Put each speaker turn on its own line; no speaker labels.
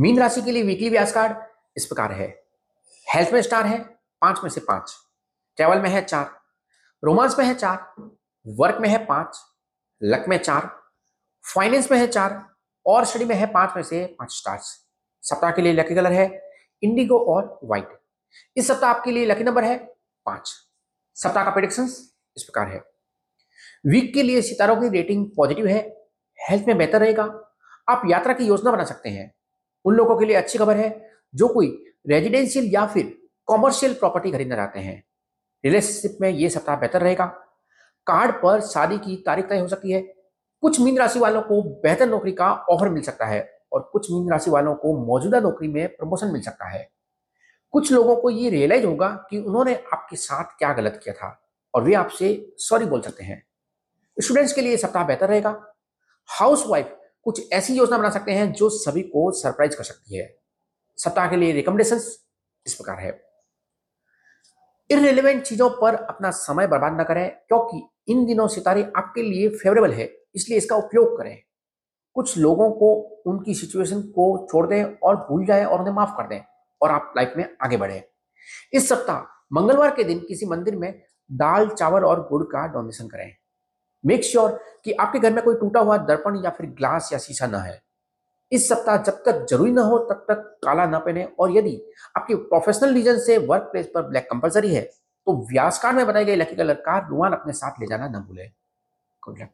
Mean राशि के लिए वीकली व्यास कार्ड इस प्रकार है। हेल्थ में स्टार है, पाँच में से पाँच। ट्रेवल में है चार। रोमांस में है चार। वर्क में है पाँच। लक में चार। फाइनेंस में है चार। और स्टडी में है पाँच में से पाँच स्टार्स सप्ताह के लिए लकी कलर है इंडिगो और व्हाइट इस सप्ताह आपके लिए लकी नंबर है पाँच। सप्ताह का प्रिडिक्शन इस प्रकार है। वीक के लिए सितारों की रेटिंग पॉजिटिव है। हेल्थ में बेहतर रहेगा। आप यात्रा की योजना बना सकते हैं। उन लोगों के लिए अच्छी खबर है, जो कोई रेजिडेंशियल या फिर कॉमर्शियल प्रॉपर्टी खरीदना चाहते हैं। रिलेशनशिप में ये सप्ताह बेहतर रहेगा। कार्ड पर शादी की तारीख तय हो सकती है। कुछ मीन राशि वालों को बेहतर नौकरी का ऑफ़र मिल सकता है और कुछ मीन राशि वालों को मौजूदा नौकरी में प्रमोशन मिल सकता है। कुछ लोगों को ये रियलाइज़ होगा कि उन्होंने आपके साथ क्या गलत किया था और वे आपसे सॉरी बोल सकते हैं। स्टूडेंट्स के लिए सप्ताह बेहतर रहेगा। हाउस वाइफ कुछ ऐसी योजना बना सकते हैं जो सभी को सरप्राइज़ कर सकती है। सप्ताह के लिए रिकमेंडेशन इस प्रकार है। इनरिलेवेंट चीज़ों पर अपना समय बर्बाद न करें, क्योंकि इन दिनों सितारे आपके लिए फेवरेबल है, इसलिए इसका उपयोग करें। कुछ लोगों को उनकी सिचुएशन को छोड़ दें और भूल जाएँ और उन्हें माफ़ कर दें, और आप लाइफ में आगे बढ़े। इस सप्ताह मंगलवार के दिन किसी मंदिर में दाल, चावल और गुड़ का डोनेशन करें। मेक श्योर sure कि आपके घर में कोई टूटा हुआ दर्पण या फिर ग्लास या शीशा ना है। इस सप्ताह जब तक ज़रूरी ना हो, तब तक काला ना पहने और यदि आपके प्रोफेशनल रीजन से वर्क प्लेस पर ब्लैक कंपलसरी है तो व्यासकार में बनाई गई लकी कलर का रुआन अपने साथ ले जाना ना भूले। Good luck